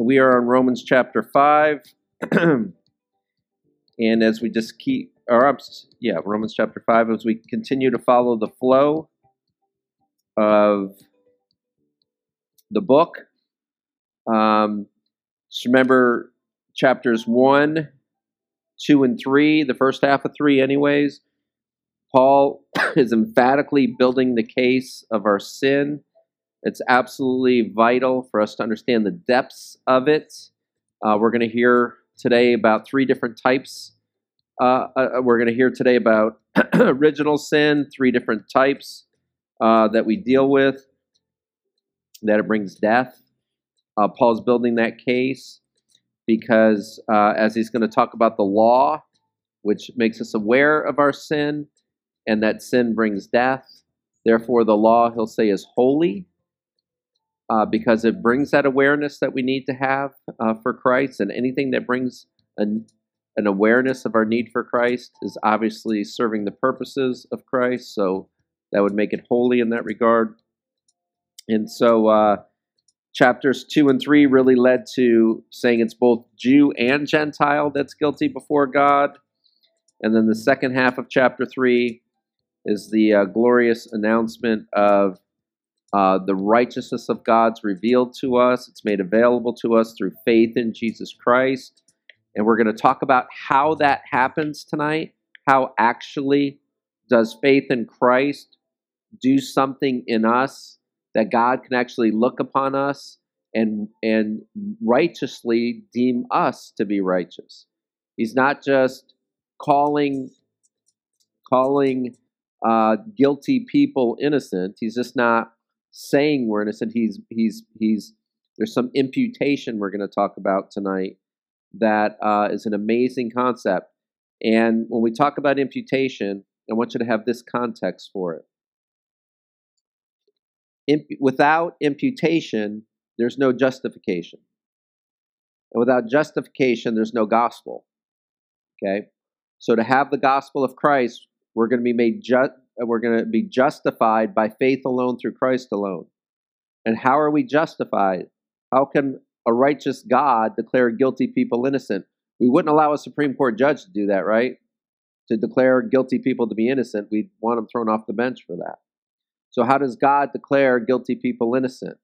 And we are on Romans chapter 5. and as we just keep, or yeah, Romans chapter 5, as we continue to follow the flow of the book, um, just remember chapters 1, 2, and 3, the first half of 3, anyways. Paul is emphatically building the case of our sin it's absolutely vital for us to understand the depths of it. Uh, we're going to hear today about three different types. Uh, uh, we're going to hear today about original sin, three different types uh, that we deal with, that it brings death. Uh, Paul's building that case because uh, as he's going to talk about the law, which makes us aware of our sin, and that sin brings death. Therefore, the law, he'll say, is holy uh, because it brings that awareness that we need to have uh, for Christ. And anything that brings an, an awareness of our need for Christ is obviously serving the purposes of Christ. So that would make it holy in that regard. And so uh, chapters two and three really led to saying it's both Jew and Gentile that's guilty before God. And then the second half of chapter three is the uh, glorious announcement of uh, the righteousness of God's revealed to us. It's made available to us through faith in Jesus Christ. And we're going to talk about how that happens tonight. How actually does faith in Christ do something in us that God can actually look upon us and, and righteously deem us to be righteous? He's not just calling calling uh, guilty people innocent. He's just not saying we're innocent. He's he's he's there's some imputation we're going to talk about tonight that uh, is an amazing concept. And when we talk about imputation, I want you to have this context for it. Imp- without imputation, there's no justification. And without justification, there's no gospel. Okay? So to have the gospel of Christ, we're going to be made just we're going to be justified by faith alone through Christ alone. And how are we justified? How can a righteous God declare guilty people innocent? We wouldn't allow a Supreme Court judge to do that, right? To declare guilty people to be innocent, we'd want them thrown off the bench for that. So, how does God declare guilty people innocent?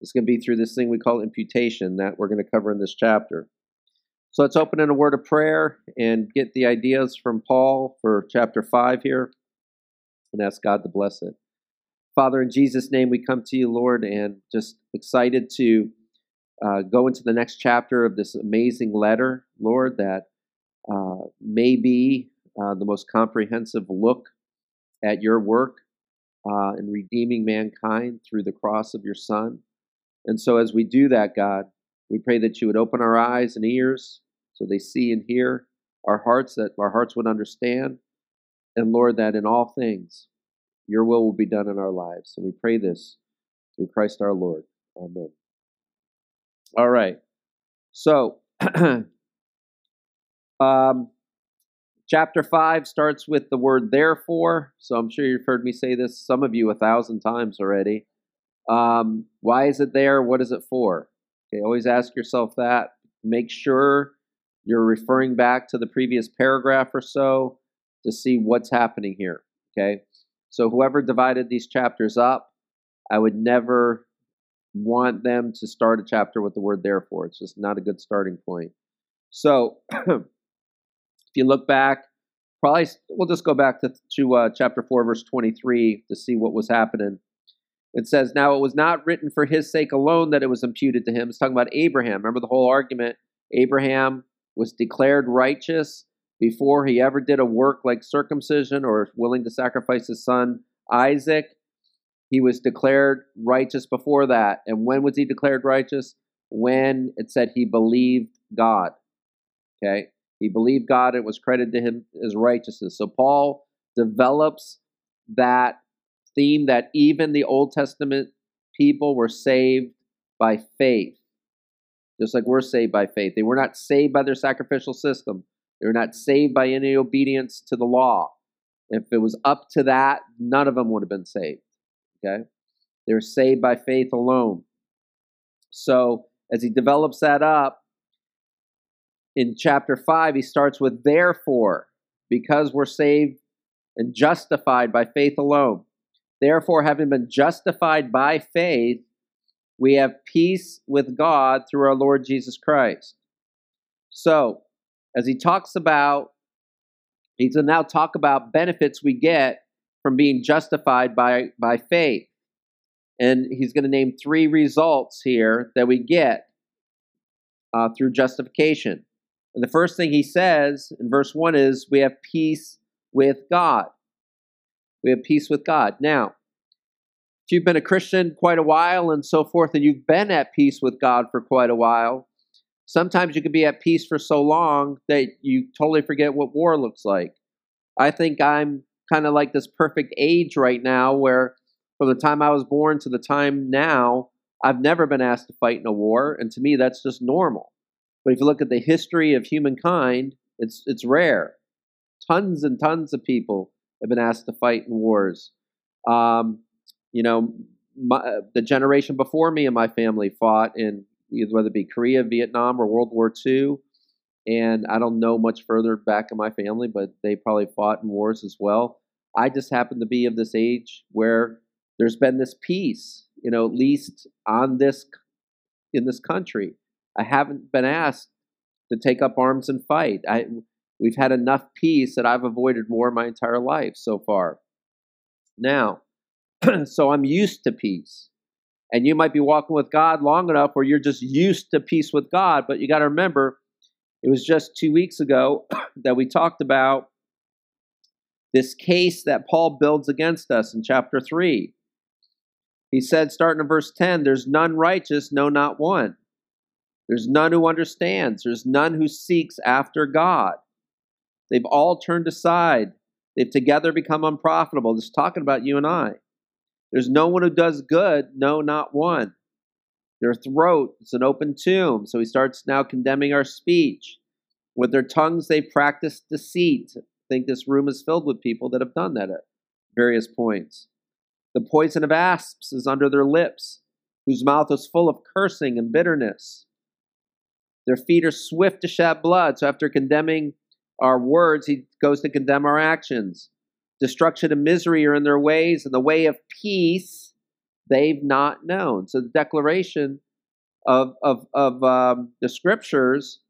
It's going to be through this thing we call imputation that we're going to cover in this chapter. So, let's open in a word of prayer and get the ideas from Paul for chapter 5 here and ask God to bless it. Father, in Jesus' name, we come to you, Lord, and just excited to uh, go into the next chapter of this amazing letter, Lord, that uh, may be uh, the most comprehensive look at your work uh, in redeeming mankind through the cross of your Son. And so, as we do that, God, we pray that you would open our eyes and ears so they see and hear our hearts, that our hearts would understand, and Lord, that in all things your will will be done in our lives. And we pray this through Christ our Lord. Amen. All right. So, um, chapter 5 starts with the word therefore. So I'm sure you've heard me say this, some of you, a thousand times already. Um, why is it there? What is it for? Okay, always ask yourself that. Make sure you're referring back to the previous paragraph or so to see what's happening here. Okay? So, whoever divided these chapters up, I would never want them to start a chapter with the word therefore. It's just not a good starting point. So, if you look back, probably we'll just go back to, to uh, chapter 4, verse 23 to see what was happening. It says, Now it was not written for his sake alone that it was imputed to him. It's talking about Abraham. Remember the whole argument? Abraham was declared righteous before he ever did a work like circumcision or willing to sacrifice his son Isaac. He was declared righteous before that. And when was he declared righteous? When it said he believed God. Okay? He believed God, it was credited to him as righteousness. So Paul develops that theme that even the Old Testament people were saved by faith, just like we're saved by faith. They were not saved by their sacrificial system, they were not saved by any obedience to the law. If it was up to that, none of them would have been saved. Okay? They were saved by faith alone. So as he develops that up in chapter 5, he starts with therefore, because we're saved and justified by faith alone. Therefore, having been justified by faith, we have peace with God through our Lord Jesus Christ. So, as he talks about, he's going to now talk about benefits we get from being justified by, by faith. And he's going to name three results here that we get uh, through justification. And the first thing he says in verse 1 is, We have peace with God. We have peace with God. Now, if you've been a Christian quite a while and so forth, and you've been at peace with God for quite a while, sometimes you can be at peace for so long that you totally forget what war looks like. I think I'm kind of like this perfect age right now where from the time I was born to the time now, I've never been asked to fight in a war, and to me, that's just normal. But if you look at the history of humankind, it's it's rare. Tons and tons of people have been asked to fight in wars. Um, you know, my, uh, the generation before me and my family fought in whether it be Korea, Vietnam, or World War II. And I don't know much further back in my family, but they probably fought in wars as well. I just happen to be of this age where there's been this peace, you know, at least on this in this country. I haven't been asked to take up arms and fight. I we've had enough peace that I've avoided war my entire life so far. Now, so I'm used to peace. And you might be walking with God long enough where you're just used to peace with God, but you got to remember, it was just two weeks ago that we talked about this case that Paul builds against us in chapter 3. He said, starting in verse 10, there's none righteous, no, not one. There's none who understands. There's none who seeks after God. They've all turned aside. They've together become unprofitable. Is talking about you and I. There's no one who does good, no, not one. Their throat is an open tomb. So he starts now condemning our speech. With their tongues, they practice deceit. I think this room is filled with people that have done that at various points. The poison of asps is under their lips, whose mouth is full of cursing and bitterness. Their feet are swift to shed blood. So after condemning our words, he goes to condemn our actions. Destruction and misery are in their ways, and the way of peace they've not known. So the declaration of of of um, the scriptures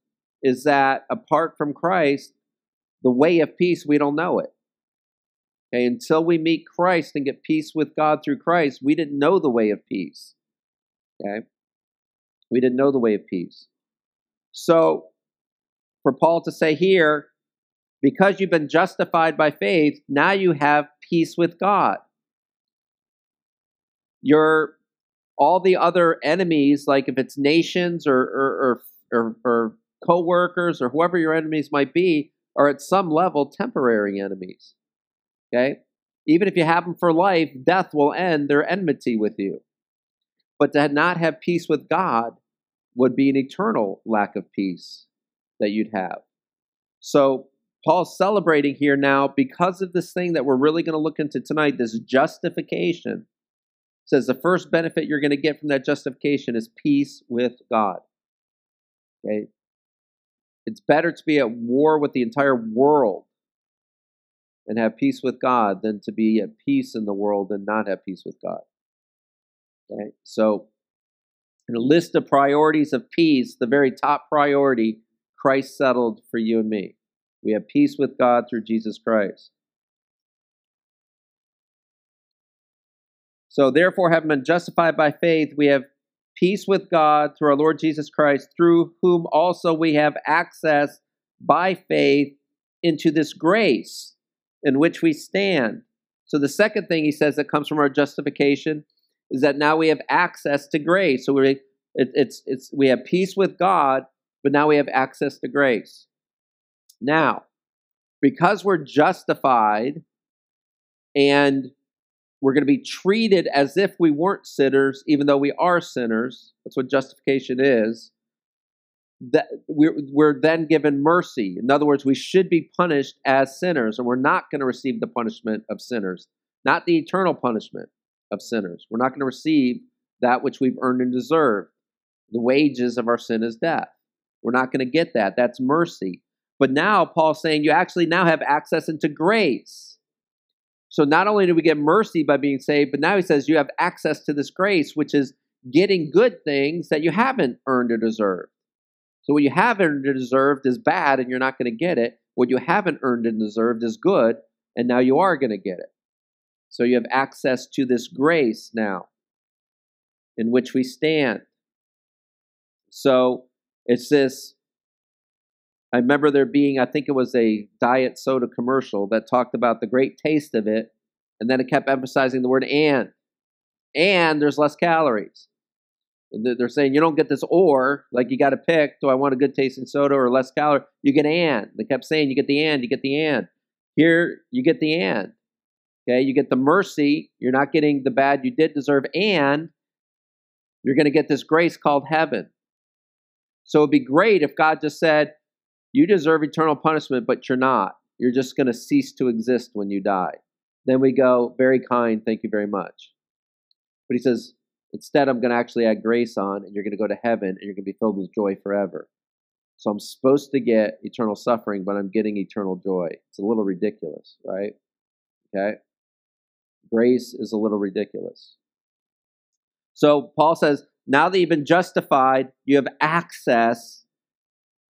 is that apart from Christ, the way of peace we don't know it. Okay, until we meet Christ and get peace with God through Christ, we didn't know the way of peace. Okay, we didn't know the way of peace. So, for Paul to say here, because you've been justified by faith, now you have peace with God. Your all the other enemies, like if it's nations or or, or, or, or co-workers or whoever your enemies might be, are at some level temporary enemies. Okay? Even if you have them for life, death will end their enmity with you. But to not have peace with God would be an eternal lack of peace that you'd have. So Paul's celebrating here now because of this thing that we're really going to look into tonight, this justification. Says the first benefit you're going to get from that justification is peace with God. Okay? It's better to be at war with the entire world and have peace with God than to be at peace in the world and not have peace with God. Okay? So, in a list of priorities of peace, the very top priority Christ settled for you and me. We have peace with God through Jesus Christ. So, therefore, having been justified by faith, we have peace with God through our Lord Jesus Christ, through whom also we have access by faith into this grace in which we stand. So, the second thing he says that comes from our justification is that now we have access to grace. So, we it, it's, it's, we have peace with God, but now we have access to grace. Now, because we're justified and we're going to be treated as if we weren't sinners, even though we are sinners, that's what justification is. That we're, we're then given mercy. In other words, we should be punished as sinners, and we're not going to receive the punishment of sinners, not the eternal punishment of sinners. We're not going to receive that which we've earned and deserved. The wages of our sin is death. We're not going to get that. That's mercy. But now Paul's saying you actually now have access into grace. So not only do we get mercy by being saved, but now he says you have access to this grace, which is getting good things that you haven't earned or deserved. So what you have earned or deserved is bad and you're not going to get it. What you haven't earned and deserved is good, and now you are going to get it. So you have access to this grace now in which we stand. So it's this. I remember there being, I think it was a diet soda commercial that talked about the great taste of it, and then it kept emphasizing the word and. And there's less calories. They're saying you don't get this or, like you got to pick, do I want a good tasting soda or less calorie? You get and. They kept saying you get the and, you get the and. Here, you get the and. Okay, you get the mercy. You're not getting the bad you did deserve, and you're going to get this grace called heaven. So it'd be great if God just said, You deserve eternal punishment, but you're not. You're just going to cease to exist when you die. Then we go, Very kind, thank you very much. But he says, Instead, I'm going to actually add grace on, and you're going to go to heaven, and you're going to be filled with joy forever. So I'm supposed to get eternal suffering, but I'm getting eternal joy. It's a little ridiculous, right? Okay? Grace is a little ridiculous. So Paul says, now that you've been justified, you have access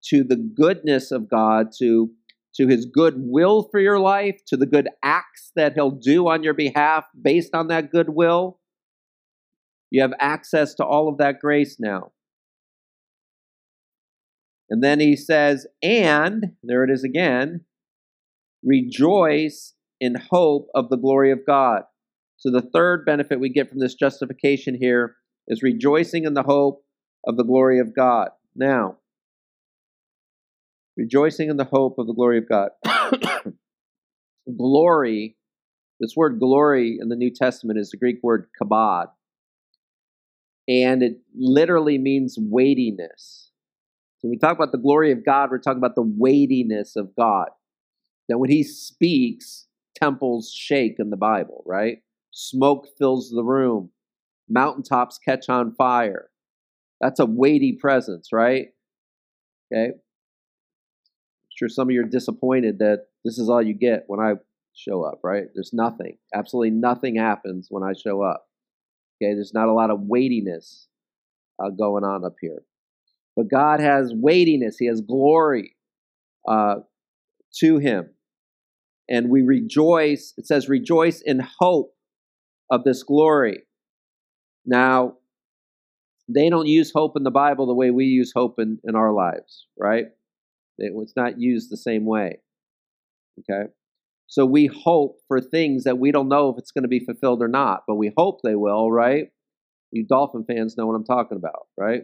to the goodness of God, to, to his good will for your life, to the good acts that he'll do on your behalf based on that good will. You have access to all of that grace now. And then he says, and, there it is again, rejoice in hope of the glory of God. So the third benefit we get from this justification here is rejoicing in the hope of the glory of God. Now, rejoicing in the hope of the glory of God. glory, this word glory in the New Testament is the Greek word kabod, and it literally means weightiness. So when we talk about the glory of God, we're talking about the weightiness of God. That when He speaks, temples shake in the Bible, right? Smoke fills the room. Mountaintops catch on fire. That's a weighty presence, right? Okay. Sure some of you are disappointed that this is all you get when I show up, right? There's nothing. Absolutely nothing happens when I show up. Okay. There's not a lot of weightiness uh, going on up here. But God has weightiness, He has glory uh, to Him. And we rejoice, it says, rejoice in hope of this glory. Now, they don't use hope in the Bible the way we use hope in, in our lives, right? It's not used the same way. Okay? So we hope for things that we don't know if it's going to be fulfilled or not, but we hope they will, right? You Dolphin fans know what I'm talking about, right?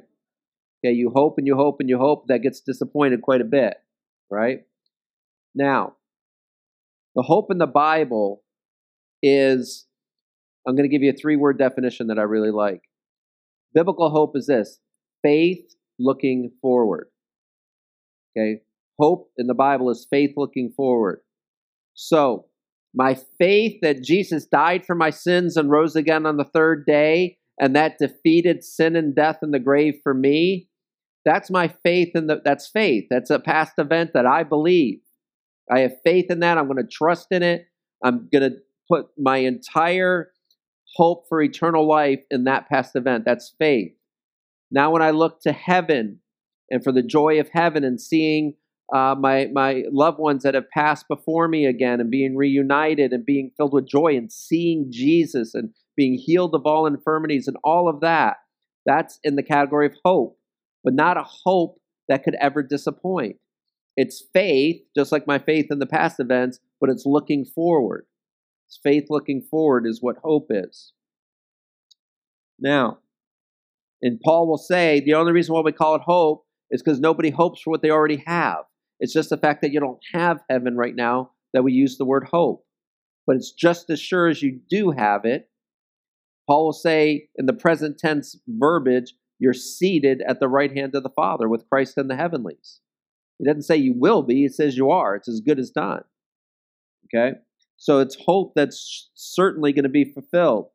Okay, you hope and you hope and you hope that gets disappointed quite a bit, right? Now, the hope in the Bible is I'm going to give you a three word definition that I really like. Biblical hope is this faith looking forward. Okay? Hope in the Bible is faith looking forward. So, my faith that Jesus died for my sins and rose again on the third day, and that defeated sin and death in the grave for me, that's my faith in the that's faith. That's a past event that I believe. I have faith in that. I'm going to trust in it. I'm going to put my entire hope for eternal life in that past event. That's faith. Now, when I look to heaven and for the joy of heaven and seeing uh, my my loved ones that have passed before me again and being reunited and being filled with joy and seeing Jesus and being healed of all infirmities and all of that, that's in the category of hope, but not a hope that could ever disappoint. It's faith, just like my faith in the past events, but it's looking forward. It's faith looking forward is what hope is. Now, and Paul will say the only reason why we call it hope is because nobody hopes for what they already have. It's just the fact that you don't have heaven right now that we use the word hope. But it's just as sure as you do have it. Paul will say in the present tense verbiage, you're seated at the right hand of the Father with Christ in the heavenlies. He doesn't say you will be, he says you are. It's as good as done. Okay? So it's hope that's certainly going to be fulfilled.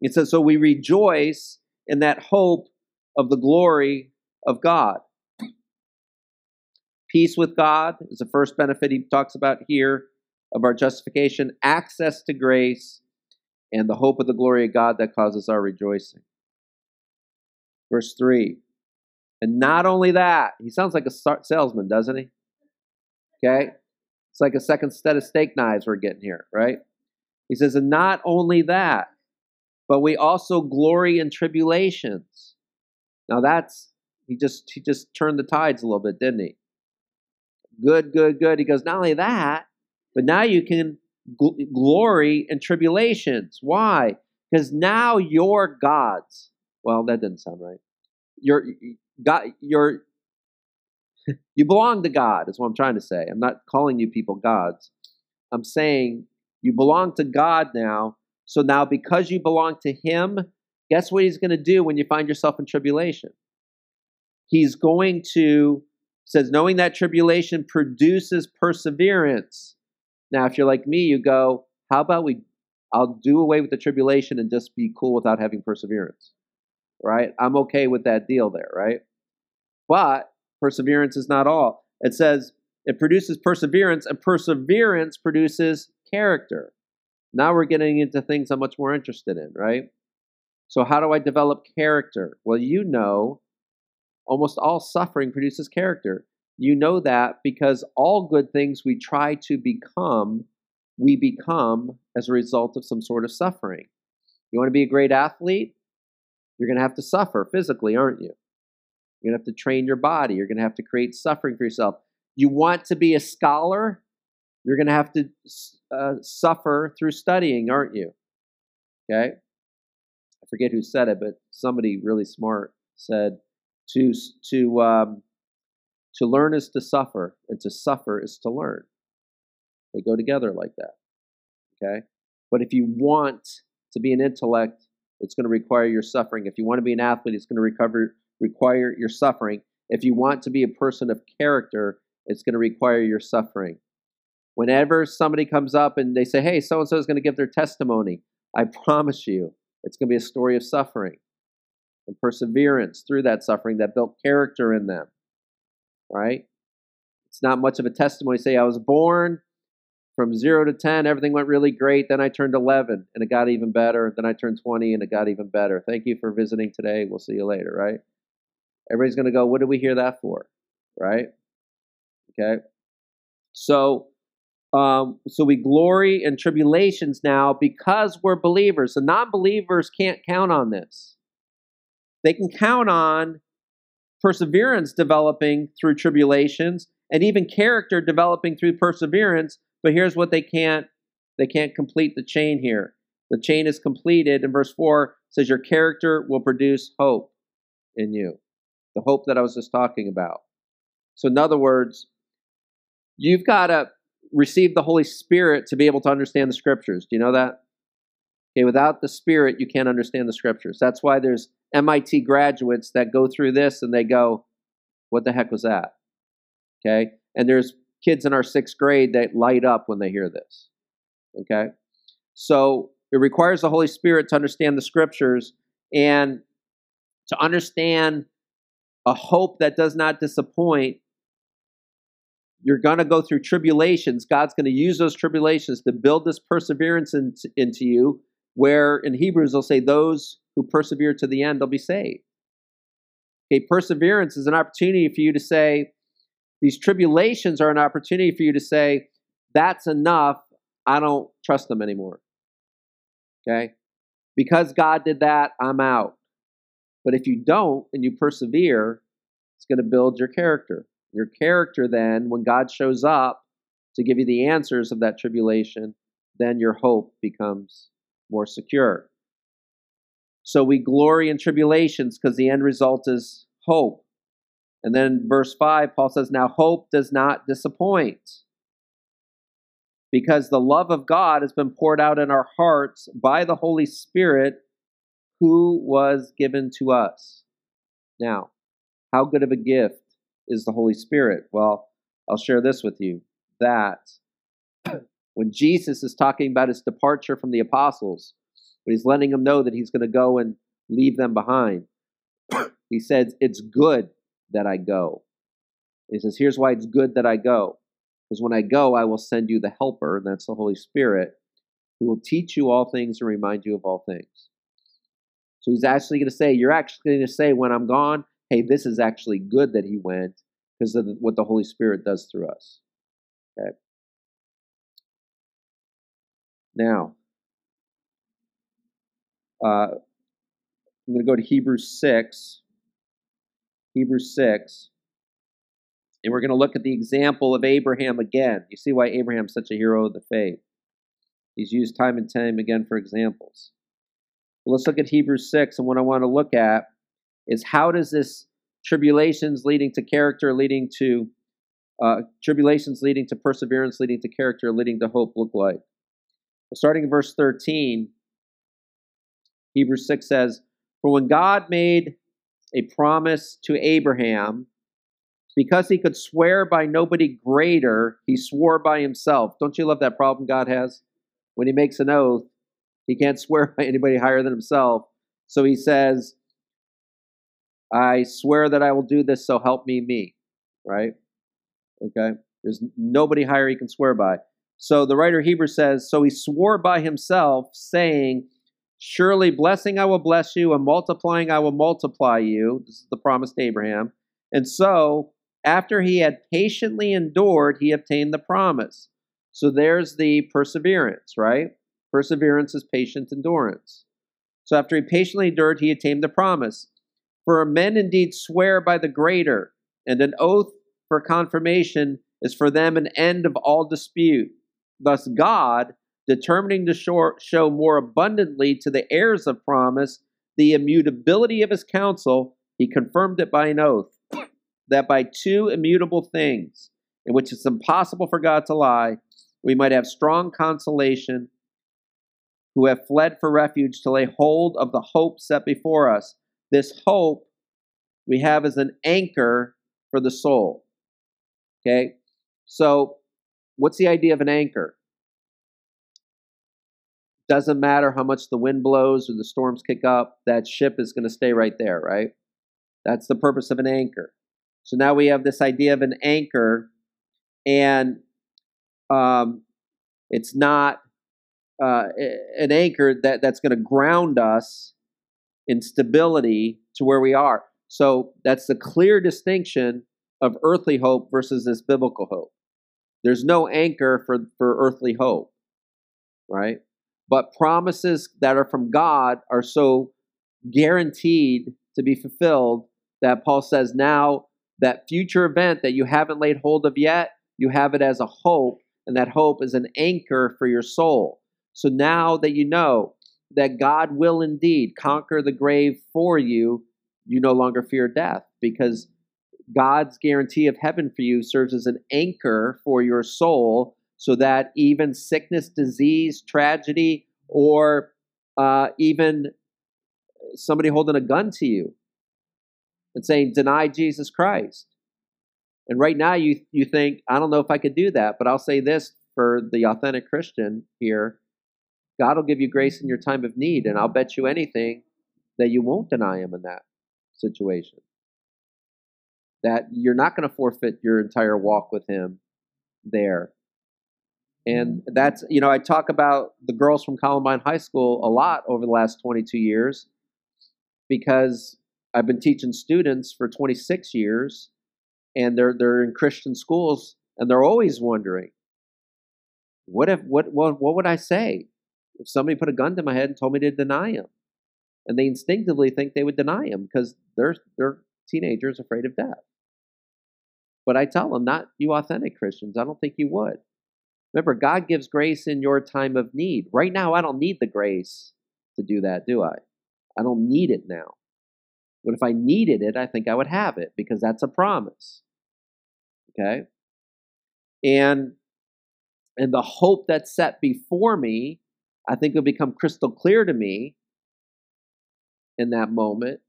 It says, So we rejoice in that hope of the glory of God. Peace with God is the first benefit he talks about here of our justification, access to grace, and the hope of the glory of God that causes our rejoicing. Verse 3. And not only that, he sounds like a salesman, doesn't he? Okay? It's like a second set of steak knives we're getting here, right? He says, and not only that, but we also glory in tribulations. Now that's he just he just turned the tides a little bit, didn't he? Good, good, good. He goes, not only that, but now you can gl- glory in tribulations. Why? Because now you're God's. Well, that didn't sound right. You're God. You're you belong to God. Is what I'm trying to say. I'm not calling you people gods. I'm saying you belong to God now. So now, because you belong to Him, guess what He's going to do when you find yourself in tribulation? He's going to says knowing that tribulation produces perseverance. Now, if you're like me, you go, how about we I'll do away with the tribulation and just be cool without having perseverance. Right? I'm okay with that deal there, right? But perseverance is not all. It says it produces perseverance, and perseverance produces character. Now we're getting into things I'm much more interested in, right? So, how do I develop character? Well, you know almost all suffering produces character. You know that because all good things we try to become, we become as a result of some sort of suffering. You want to be a great athlete? You're going to have to suffer physically, aren't you? You're going to have to train your body. You're going to have to create suffering for yourself. You want to be a scholar? You're going to have to uh, suffer through studying, aren't you? Okay? I forget who said it, but somebody really smart said, to to um, to learn is to suffer, and to suffer is to learn. They go together like that. Okay, but if you want to be an intellect, it's going to require your suffering. If you want to be an athlete, it's going to recover require your suffering. If you want to be a person of character, it's going to require your suffering. Whenever somebody comes up and they say, "Hey, so and so is going to give their testimony," I promise you, it's going to be a story of suffering and perseverance through that suffering that built character in them. Right? It's not much of a testimony. Say, I was born from zero to 10, everything went really great. Then I turned 11 and it got even better. Then I turned 20 and it got even better. Thank you for visiting today. We'll see you later, right? Everybody's going to go, what did we hear that for? Right? Okay. So, um, so we glory in tribulations now because we're believers. The non believers can't count on this. They can count on perseverance developing through tribulations and even character developing through perseverance. But here's what they can't they can't complete the chain here. The chain is completed in verse 4 says your character will produce hope in you. The hope that I was just talking about. So in other words, you've got to receive the Holy Spirit to be able to understand the scriptures. Do you know that? Okay, without the Spirit, you can't understand the scriptures. That's why there's MIT graduates that go through this and they go, What the heck was that? Okay, and there's kids in our sixth grade that light up when they hear this. Okay, so it requires the Holy Spirit to understand the scriptures and to understand a hope that does not disappoint. You're going to go through tribulations. God's going to use those tribulations to build this perseverance in, into you where in Hebrews they'll say, Those who persevere to the end, they'll be saved. Okay, perseverance is an opportunity for you to say, These tribulations are an opportunity for you to say, That's enough. I don't trust them anymore. Okay? Because God did that, I'm out. But if you don't and you persevere, it's going to build your character. Your character, then, when God shows up to give you the answers of that tribulation, then your hope becomes more secure. So we glory in tribulations because the end result is hope. And then verse 5, Paul says, Now hope does not disappoint because the love of God has been poured out in our hearts by the Holy Spirit who was given to us. Now, how good of a gift is the Holy Spirit? Well, I'll share this with you that when Jesus is talking about his departure from the apostles, when he's letting them know that he's going to go and leave them behind, He says, It's good that I go. He says, Here's why it's good that I go. Because when I go, I will send you the helper, and that's the Holy Spirit, who will teach you all things and remind you of all things. So he's actually going to say, You're actually going to say, when I'm gone, hey, this is actually good that he went because of what the Holy Spirit does through us. Okay. Now, uh, I'm going to go to Hebrews 6. Hebrews 6. And we're going to look at the example of Abraham again. You see why Abraham's such a hero of the faith. He's used time and time again for examples. Well, let's look at Hebrews 6. And what I want to look at is how does this tribulations leading to character, leading to uh, tribulations leading to perseverance, leading to character, leading to hope look like? Starting in verse 13, Hebrews 6 says, For when God made a promise to Abraham, because he could swear by nobody greater, he swore by himself. Don't you love that problem God has? When he makes an oath, he can't swear by anybody higher than himself. So he says, I swear that I will do this, so help me, me. Right? Okay? There's nobody higher he can swear by. So the writer Hebrew says, So he swore by himself, saying, Surely blessing I will bless you, and multiplying I will multiply you. This is the promise to Abraham. And so after he had patiently endured, he obtained the promise. So there's the perseverance, right? Perseverance is patient endurance. So after he patiently endured, he attained the promise. For men indeed swear by the greater, and an oath for confirmation is for them an end of all dispute. Thus, God, determining to show more abundantly to the heirs of promise the immutability of his counsel, he confirmed it by an oath that by two immutable things, in which it's impossible for God to lie, we might have strong consolation who have fled for refuge to lay hold of the hope set before us. This hope we have as an anchor for the soul. Okay? So, what's the idea of an anchor? Doesn't matter how much the wind blows or the storms kick up, that ship is going to stay right there, right? That's the purpose of an anchor. So now we have this idea of an anchor, and um, it's not uh, an anchor that, that's going to ground us in stability to where we are. So that's the clear distinction of earthly hope versus this biblical hope. There's no anchor for, for earthly hope, right? But promises that are from God are so guaranteed to be fulfilled that Paul says now that future event that you haven't laid hold of yet, you have it as a hope, and that hope is an anchor for your soul. So now that you know that God will indeed conquer the grave for you, you no longer fear death because God's guarantee of heaven for you serves as an anchor for your soul so that even sickness, disease, tragedy, or uh, even somebody holding a gun to you and saying, deny Jesus Christ. And right now you, you think, I don't know if I could do that, but I'll say this for the authentic Christian here God will give you grace in your time of need, and I'll bet you anything that you won't deny Him in that situation. That you're not going to forfeit your entire walk with Him there. And mm. that's, you know, I talk about the girls from Columbine High School a lot over the last 22 years because I've been teaching students for 26 years, and they're they're in Christian schools, and they're always wondering, what if what what what would I say if somebody put a gun to my head and told me to deny him? And they instinctively think they would deny him because they're they're teenagers afraid of death. But I tell them, not you authentic Christians. I don't think you would. Remember, God gives grace in your time of need. Right now, I don't need the grace to do that, do I? I don't need it now. But if I needed it, I think I would have it because that's a promise. Okay? And and the hope that's set before me, I think will become crystal clear to me in that moment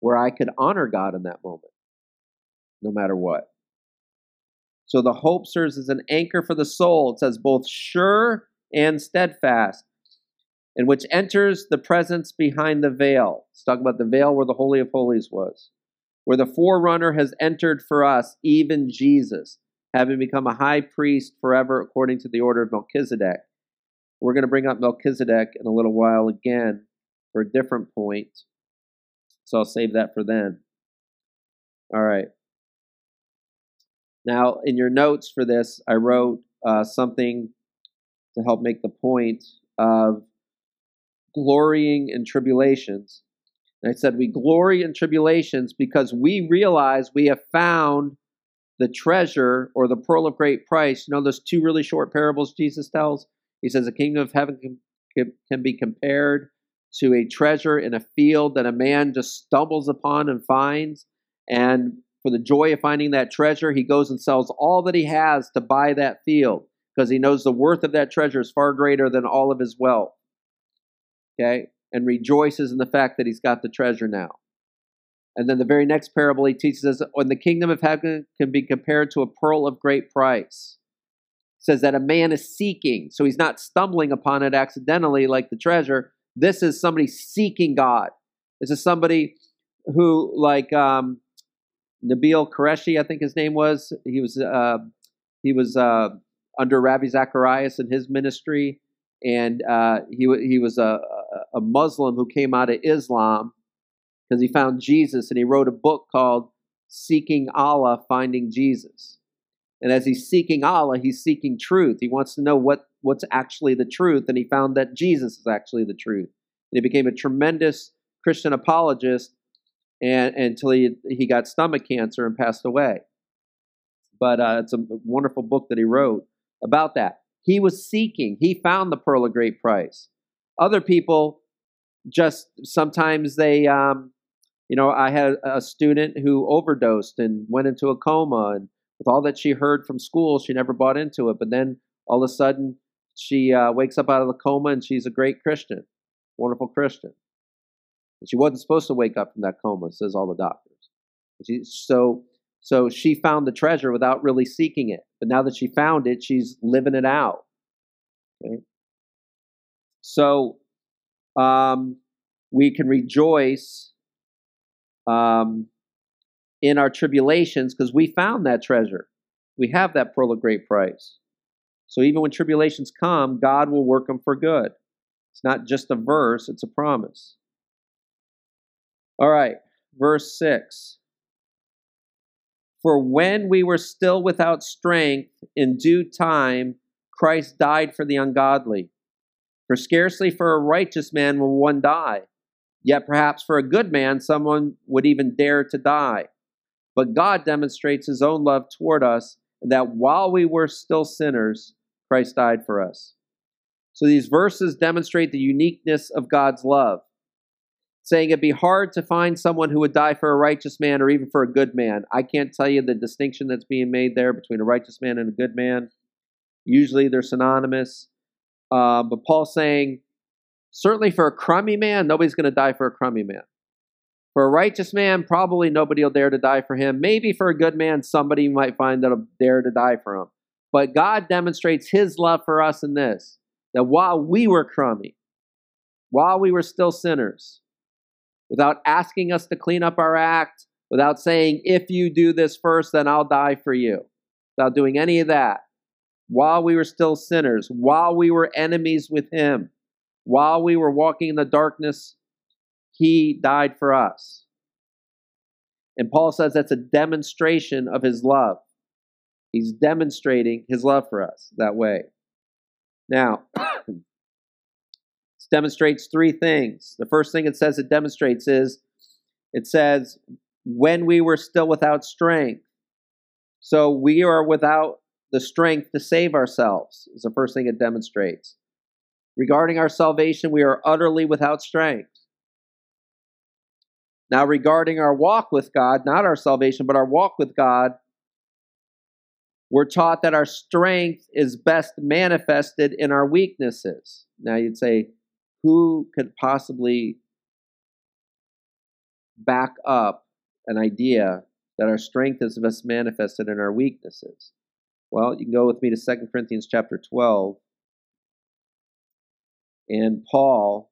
where I could honor God in that moment, no matter what. So the hope serves as an anchor for the soul. It says both sure and steadfast. and which enters the presence behind the veil. Let's talk about the veil where the Holy of Holies was, where the forerunner has entered for us, even Jesus, having become a high priest forever according to the order of Melchizedek. We're going to bring up Melchizedek in a little while again for a different point. So I'll save that for then. All right. Now, in your notes for this, I wrote uh, something to help make the point of glorying in tribulations. And I said, We glory in tribulations because we realize we have found the treasure or the pearl of great price. You know, those two really short parables Jesus tells? He says, The kingdom of heaven can, can be compared to a treasure in a field that a man just stumbles upon and finds. And for the joy of finding that treasure, he goes and sells all that he has to buy that field because he knows the worth of that treasure is far greater than all of his wealth. Okay? And rejoices in the fact that he's got the treasure now. And then the very next parable he teaches us when the kingdom of heaven can be compared to a pearl of great price. says that a man is seeking, so he's not stumbling upon it accidentally like the treasure. This is somebody seeking God. This is somebody who, like um, Nabil Qureshi, I think his name was. He was uh, he was uh, under Ravi Zacharias in his ministry, and uh, he he was a, a Muslim who came out of Islam because he found Jesus, and he wrote a book called "Seeking Allah, Finding Jesus." And as he's seeking Allah, he's seeking truth. He wants to know what what's actually the truth, and he found that Jesus is actually the truth. And he became a tremendous Christian apologist and, until he, he got stomach cancer and passed away. But uh, it's a wonderful book that he wrote about that. He was seeking, he found the pearl of great price. Other people just sometimes they, um, you know, I had a student who overdosed and went into a coma, and with all that she heard from school, she never bought into it. But then all of a sudden, she uh, wakes up out of the coma and she's a great Christian, wonderful Christian. She wasn't supposed to wake up from that coma, says all the doctors. She, so, so she found the treasure without really seeking it. But now that she found it, she's living it out. Okay? So um, we can rejoice um, in our tribulations because we found that treasure. We have that pearl of great price. So even when tribulations come, God will work them for good. It's not just a verse, it's a promise. All right, verse 6. For when we were still without strength, in due time, Christ died for the ungodly. For scarcely for a righteous man will one die, yet perhaps for a good man someone would even dare to die. But God demonstrates his own love toward us, that while we were still sinners, Christ died for us. So these verses demonstrate the uniqueness of God's love saying it'd be hard to find someone who would die for a righteous man or even for a good man. I can't tell you the distinction that's being made there between a righteous man and a good man. Usually they're synonymous. Uh, but Paul's saying, certainly for a crummy man, nobody's going to die for a crummy man. For a righteous man, probably nobody will dare to die for him. Maybe for a good man, somebody might find that'll dare to die for him. But God demonstrates his love for us in this that while we were crummy, while we were still sinners, without asking us to clean up our act, without saying, if you do this first, then I'll die for you, without doing any of that. While we were still sinners, while we were enemies with Him, while we were walking in the darkness, He died for us. And Paul says that's a demonstration of His love. He's demonstrating His love for us that way. Now, demonstrates three things. The first thing it says it demonstrates is it says, when we were still without strength. So we are without the strength to save ourselves, is the first thing it demonstrates. Regarding our salvation, we are utterly without strength. Now, regarding our walk with God, not our salvation, but our walk with God, we're taught that our strength is best manifested in our weaknesses. Now, you'd say, who could possibly back up an idea that our strength is best manifested in our weaknesses? Well, you can go with me to 2 Corinthians chapter 12. And Paul,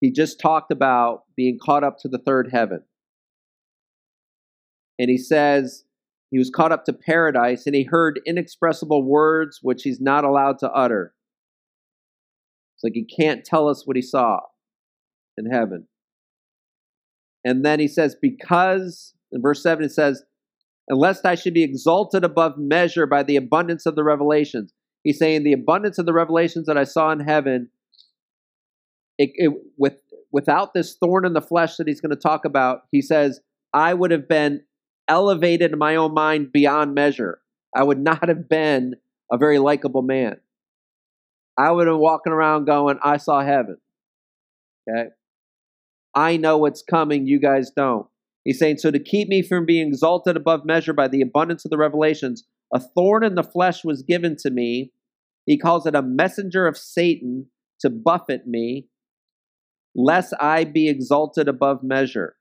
he just talked about being caught up to the third heaven. And he says he was caught up to paradise and he heard inexpressible words which he's not allowed to utter. It's like he can't tell us what he saw in heaven. And then he says, because, in verse 7, it says, unless I should be exalted above measure by the abundance of the revelations. He's saying the abundance of the revelations that I saw in heaven, it, it, with, without this thorn in the flesh that he's going to talk about, he says, I would have been elevated in my own mind beyond measure. I would not have been a very likable man. I would have been walking around going, I saw heaven. Okay? I know what's coming, you guys don't. He's saying, So to keep me from being exalted above measure by the abundance of the revelations, a thorn in the flesh was given to me. He calls it a messenger of Satan to buffet me, lest I be exalted above measure.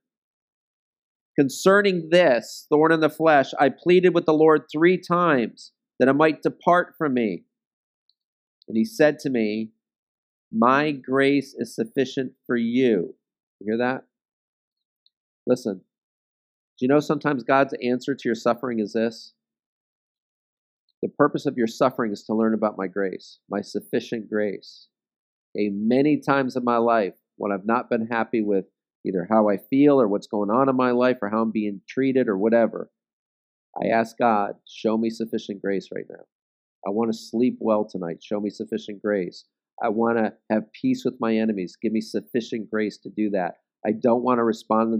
Concerning this thorn in the flesh, I pleaded with the Lord three times that it might depart from me. And he said to me, My grace is sufficient for you. You hear that? Listen, do you know sometimes God's answer to your suffering is this? The purpose of your suffering is to learn about my grace, my sufficient grace. A many times in my life, when I've not been happy with either how I feel or what's going on in my life or how I'm being treated or whatever, I ask God, show me sufficient grace right now. I want to sleep well tonight. Show me sufficient grace. I want to have peace with my enemies. Give me sufficient grace to do that. I don't want to respond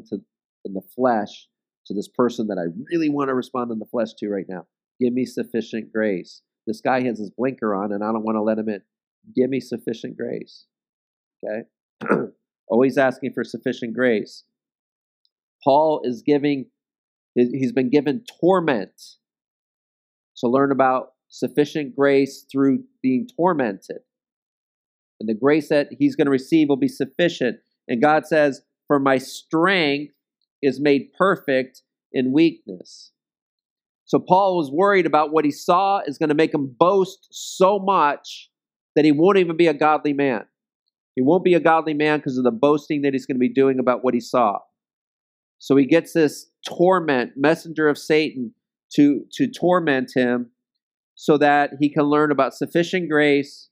in the flesh to this person that I really want to respond in the flesh to right now. Give me sufficient grace. This guy has his blinker on and I don't want to let him in. Give me sufficient grace. Okay? always asking for sufficient grace. Paul is giving, he's been given torment to learn about sufficient grace through being tormented. And the grace that he's going to receive will be sufficient. And God says, For my strength is made perfect in weakness. So Paul was worried about what he saw is going to make him boast so much that he won't even be a godly man. He won't be a godly man because of the boasting that he's going to be doing about what he saw. So he gets this torment, messenger of Satan, to, to torment him so that he can learn about sufficient grace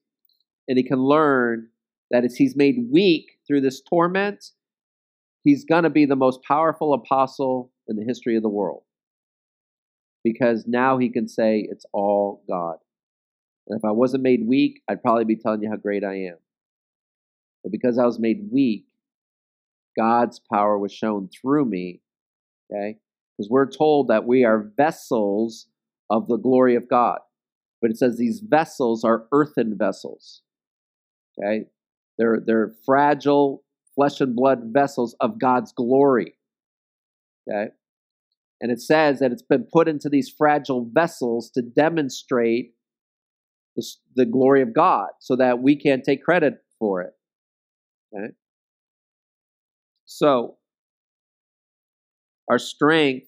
and he can learn that as he's made weak through this torment, he's going to be the most powerful apostle in the history of the world. Because now he can say, It's all God. And if I wasn't made weak, I'd probably be telling you how great I am. But because I was made weak, God's power was shown through me. Okay? Because we're told that we are vessels of the glory of God. But it says these vessels are earthen vessels. Okay? They're, they're fragile flesh and blood vessels of God's glory. Okay? And it says that it's been put into these fragile vessels to demonstrate the, the glory of God so that we can't take credit for it. Okay? So, our strength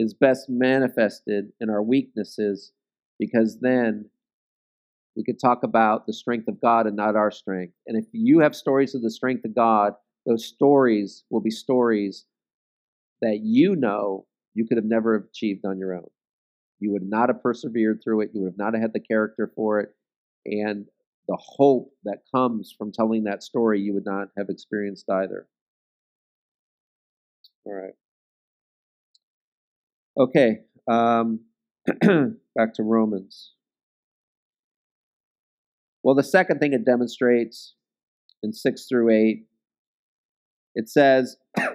is best manifested in our weaknesses because then we could talk about the strength of God and not our strength. And if you have stories of the strength of God, those stories will be stories that you know you could have never achieved on your own. You would not have persevered through it. You would have not have had the character for it. And the hope that comes from telling that story you would not have experienced either. All right. Okay, um, back to Romans. Well, the second thing it demonstrates in 6 through 8, it says,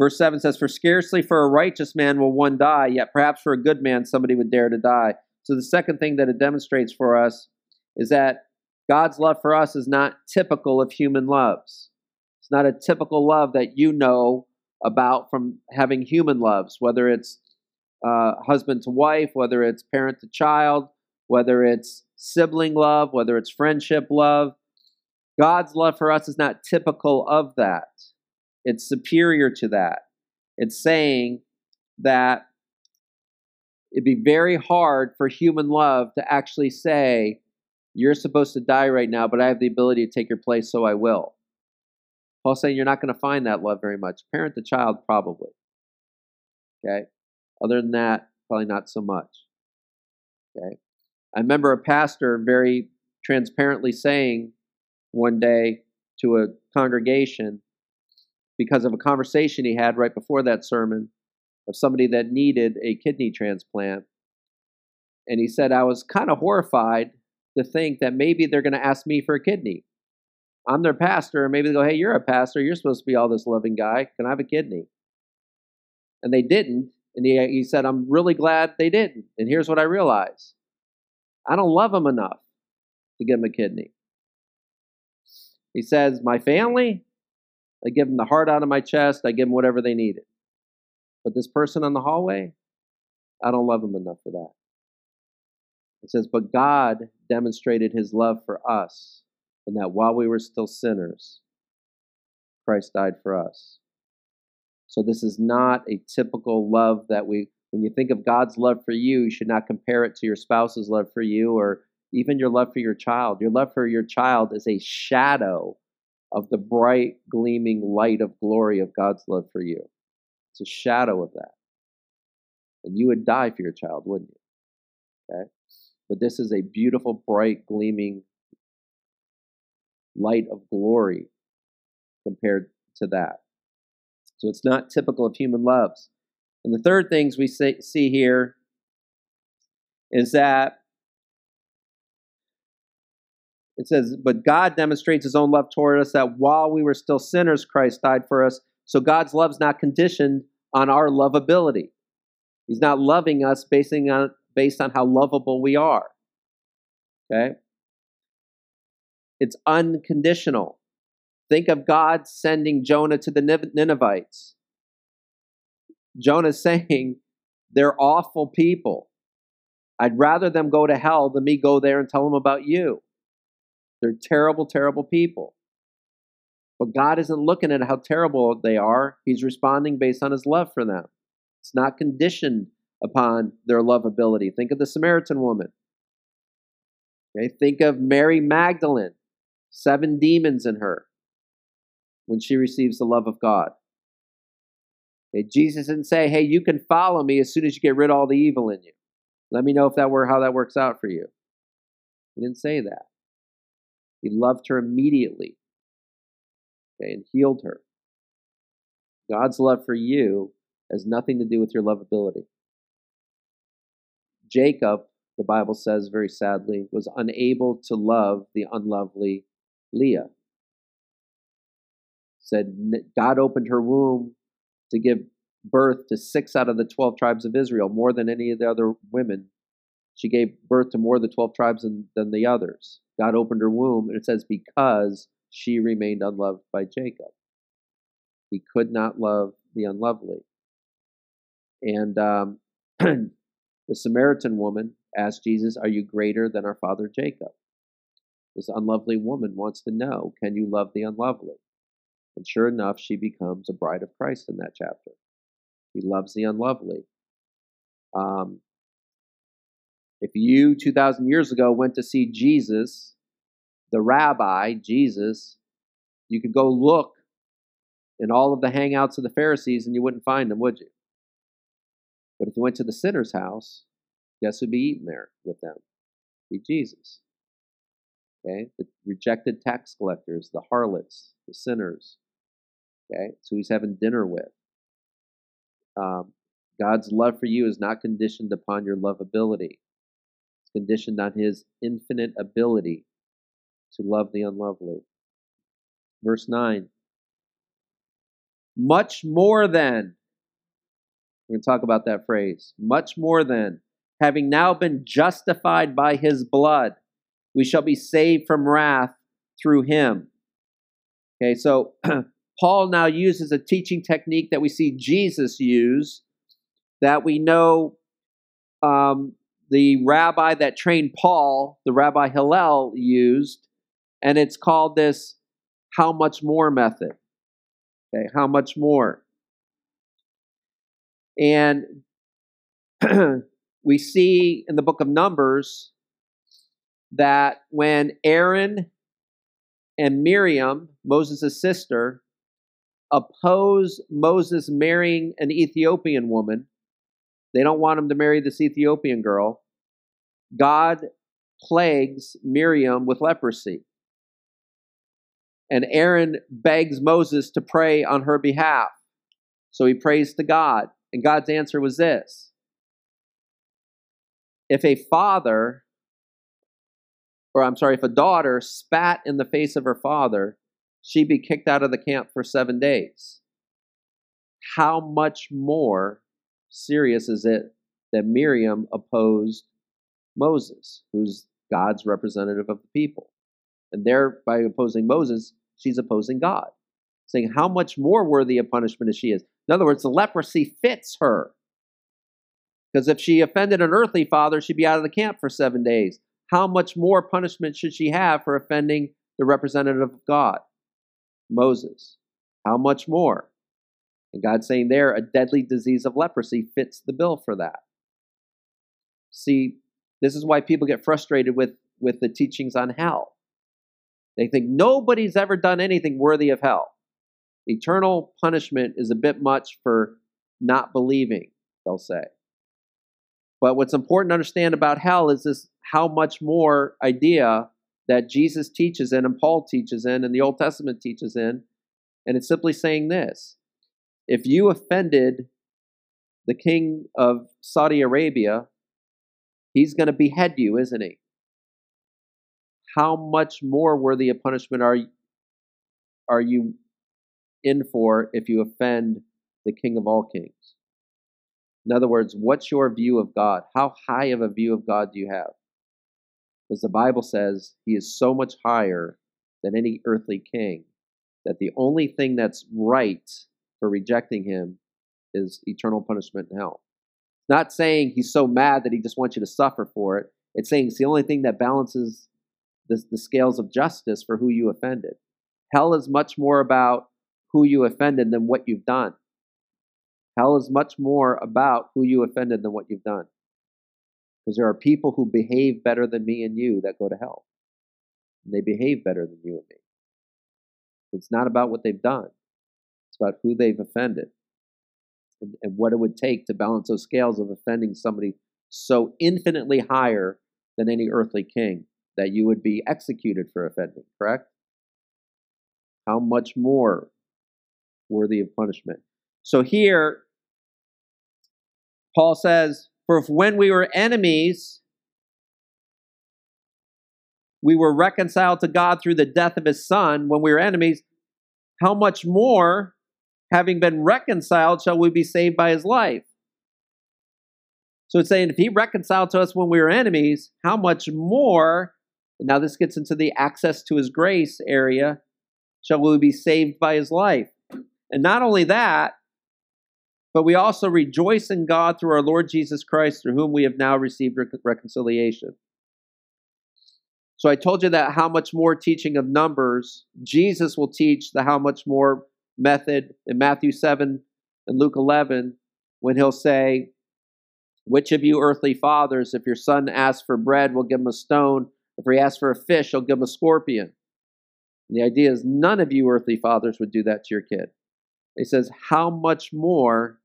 verse 7 says, For scarcely for a righteous man will one die, yet perhaps for a good man somebody would dare to die. So the second thing that it demonstrates for us is that God's love for us is not typical of human loves. It's not a typical love that you know about from having human loves, whether it's uh, husband to wife, whether it's parent to child, whether it's sibling love, whether it's friendship love. God's love for us is not typical of that. It's superior to that. It's saying that it'd be very hard for human love to actually say, You're supposed to die right now, but I have the ability to take your place, so I will. Paul's saying you're not going to find that love very much. Parent to child, probably. Okay? Other than that, probably not so much. Okay? I remember a pastor very transparently saying one day to a congregation, because of a conversation he had right before that sermon, of somebody that needed a kidney transplant. And he said, I was kind of horrified to think that maybe they're going to ask me for a kidney. I'm their pastor, and maybe they go, Hey, you're a pastor. You're supposed to be all this loving guy. Can I have a kidney? And they didn't. And he, he said, I'm really glad they didn't. And here's what I realized I don't love them enough to give them a kidney. He says, My family, I give them the heart out of my chest, I give them whatever they needed. But this person in the hallway, I don't love him enough for that. It says, But God demonstrated his love for us, and that while we were still sinners, Christ died for us. So this is not a typical love that we, when you think of God's love for you, you should not compare it to your spouse's love for you or even your love for your child. Your love for your child is a shadow of the bright, gleaming light of glory of God's love for you. It's a shadow of that. And you would die for your child, wouldn't you? Okay? But this is a beautiful, bright, gleaming light of glory compared to that. So it's not typical of human loves. And the third things we see here is that it says, But God demonstrates his own love toward us that while we were still sinners, Christ died for us. So God's love is not conditioned on our lovability. He's not loving us basing on, based on how lovable we are. Okay? It's unconditional. Think of God sending Jonah to the Ninevites. Jonah's saying, They're awful people. I'd rather them go to hell than me go there and tell them about you. They're terrible, terrible people. But God isn't looking at how terrible they are. He's responding based on his love for them. It's not conditioned upon their lovability. Think of the Samaritan woman. Okay, think of Mary Magdalene, seven demons in her when she receives the love of God. Jesus didn't say, "Hey, you can follow me as soon as you get rid of all the evil in you." Let me know if that were how that works out for you. He didn't say that. He loved her immediately okay, and healed her. God's love for you has nothing to do with your lovability. Jacob, the Bible says very sadly, was unable to love the unlovely Leah. Said God opened her womb to give birth to six out of the 12 tribes of Israel, more than any of the other women. She gave birth to more of the 12 tribes than, than the others. God opened her womb, and it says, because she remained unloved by Jacob. He could not love the unlovely. And um, the Samaritan woman asked Jesus, Are you greater than our father Jacob? This unlovely woman wants to know, Can you love the unlovely? And sure enough, she becomes a bride of Christ in that chapter. He loves the unlovely. Um, if you 2,000 years ago went to see Jesus, the rabbi, Jesus, you could go look in all of the hangouts of the Pharisees and you wouldn't find them, would you? But if you went to the sinner's house, guess who'd be eating there with them? Be Jesus. Okay? The rejected tax collectors, the harlots, the sinners. Okay? So he's having dinner with. Um, God's love for you is not conditioned upon your lovability It's conditioned on his infinite ability to love the unlovely. Verse 9. Much more than, we're going to talk about that phrase, much more than, having now been justified by his blood, we shall be saved from wrath through him. Okay, so Paul now uses a teaching technique that we see Jesus use, that we know um, the rabbi that trained Paul, the Rabbi Hillel, used, and it's called this how much more method. Okay, how much more? And we see in the book of Numbers that when Aaron and Miriam, Moses' sister, oppose Moses marrying an Ethiopian woman, they don't want him to marry this Ethiopian girl. God plagues Miriam with leprosy. And Aaron begs Moses to pray on her behalf. So he prays to God. And God's answer was this If a father, or I'm sorry, if a daughter spat in the face of her father, she'd be kicked out of the camp for seven days. How much more serious is it that Miriam opposed Moses, who's God's representative of the people? And there, by opposing Moses, she's opposing God, saying, How much more worthy of punishment is she is? In other words, the leprosy fits her. Because if she offended an earthly father, she'd be out of the camp for seven days. How much more punishment should she have for offending the representative of God, Moses? How much more? And God's saying there, a deadly disease of leprosy fits the bill for that. See, this is why people get frustrated with, with the teachings on hell. They think nobody's ever done anything worthy of hell. Eternal punishment is a bit much for not believing, they'll say. But what's important to understand about hell is this how much more idea that Jesus teaches in and Paul teaches in and the Old Testament teaches in. And it's simply saying this if you offended the king of Saudi Arabia, he's going to behead you, isn't he? How much more worthy of punishment are, are you in for if you offend the King of all kings? In other words, what's your view of God? How high of a view of God do you have? Because the Bible says he is so much higher than any earthly king that the only thing that's right for rejecting him is eternal punishment in hell. Not saying he's so mad that he just wants you to suffer for it. It's saying it's the only thing that balances the, the scales of justice for who you offended. Hell is much more about who you offended than what you've done. Hell is much more about who you offended than what you've done. Because there are people who behave better than me and you that go to hell. And they behave better than you and me. It's not about what they've done, it's about who they've offended and, and what it would take to balance those scales of offending somebody so infinitely higher than any earthly king that you would be executed for offending, correct? How much more worthy of punishment? So here, Paul says, For if when we were enemies, we were reconciled to God through the death of his son, when we were enemies, how much more, having been reconciled, shall we be saved by his life? So it's saying if he reconciled to us when we were enemies, how much more now, this gets into the access to his grace area. Shall we be saved by his life? And not only that, but we also rejoice in God through our Lord Jesus Christ, through whom we have now received reconciliation. So I told you that how much more teaching of numbers, Jesus will teach the how much more method in Matthew 7 and Luke 11 when he'll say, Which of you earthly fathers, if your son asks for bread, will give him a stone? If he asks for a fish, he'll give him a scorpion. And the idea is none of you earthly fathers would do that to your kid. He says, How much more,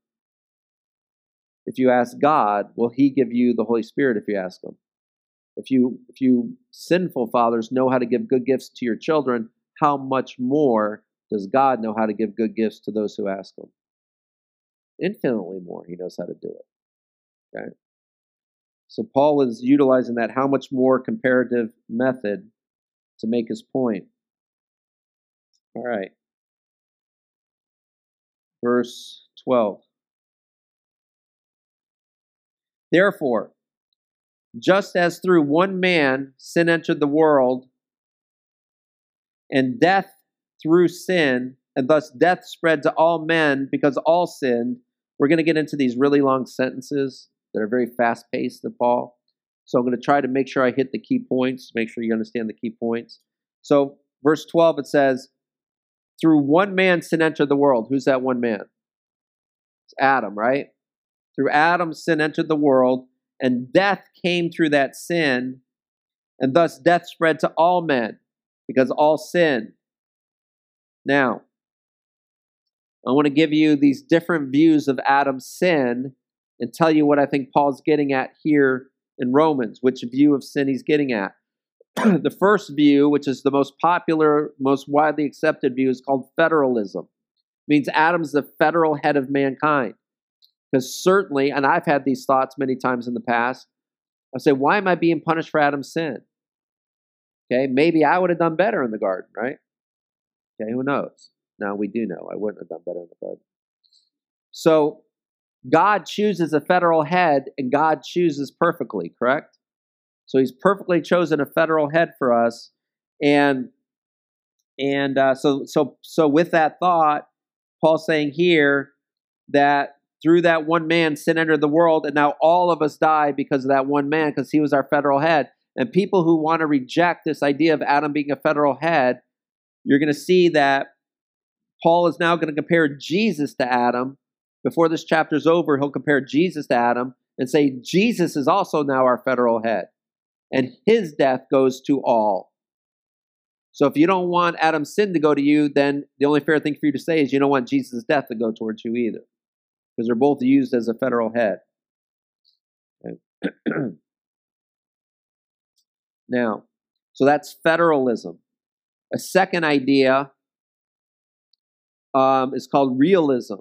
if you ask God, will He give you the Holy Spirit if you ask Him? If you, if you sinful fathers know how to give good gifts to your children, how much more does God know how to give good gifts to those who ask Him? Infinitely more, He knows how to do it. Okay? So Paul is utilizing that how much more comparative method to make his point. All right. Verse 12. Therefore, just as through one man sin entered the world, and death through sin, and thus death spread to all men because all sinned, we're going to get into these really long sentences that are very fast paced Paul. So I'm going to try to make sure I hit the key points, make sure you understand the key points. So, verse 12, it says, Through one man sin entered the world. Who's that one man? It's Adam, right? Through Adam, sin entered the world, and death came through that sin, and thus death spread to all men because all sin. Now, I want to give you these different views of Adam's sin and tell you what I think Paul's getting at here in Romans, which view of sin he's getting at. the first view, which is the most popular, most widely accepted view, is called federalism. It means Adam's the federal head of mankind. Because certainly, and I've had these thoughts many times in the past, I say, why am I being punished for Adam's sin? Okay, maybe I would have done better in the garden, right? Okay, who knows? Now we do know I wouldn't have done better in the garden. So God chooses a federal head and God chooses perfectly, correct? So he's perfectly chosen a federal head for us. And and uh, so so so with that thought, Paul's saying here that through that one man sin entered the world, and now all of us die because of that one man, because he was our federal head. And people who want to reject this idea of Adam being a federal head, you're going to see that Paul is now going to compare Jesus to Adam. Before this chapter's over, he'll compare Jesus to Adam and say Jesus is also now our federal head, and his death goes to all. So if you don't want Adam's sin to go to you, then the only fair thing for you to say is you don't want Jesus' death to go towards you either because they're both used as a federal head. now, so that's federalism. A second idea um, is called realism.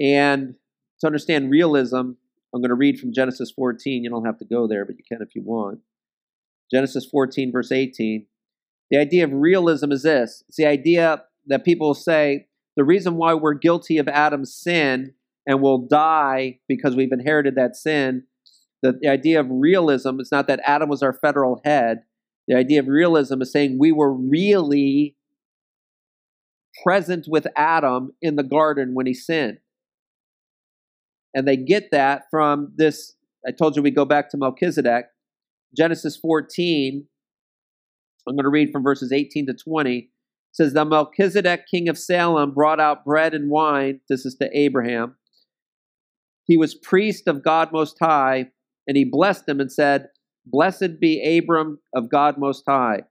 And to understand realism, I'm going to read from Genesis 14. You don't have to go there, but you can if you want. Genesis 14, verse 18. The idea of realism is this it's the idea that people say, the reason why we're guilty of Adam's sin and will die because we've inherited that sin, the, the idea of realism is not that Adam was our federal head. The idea of realism is saying we were really present with Adam in the garden when he sinned. And they get that from this. I told you we go back to Melchizedek. Genesis 14, I'm going to read from verses 18 to 20 says, The Melchizedek, king of Salem, brought out bread and wine. This is to Abraham. He was priest of God Most High, and he blessed him and said, Blessed be Abram of God Most High,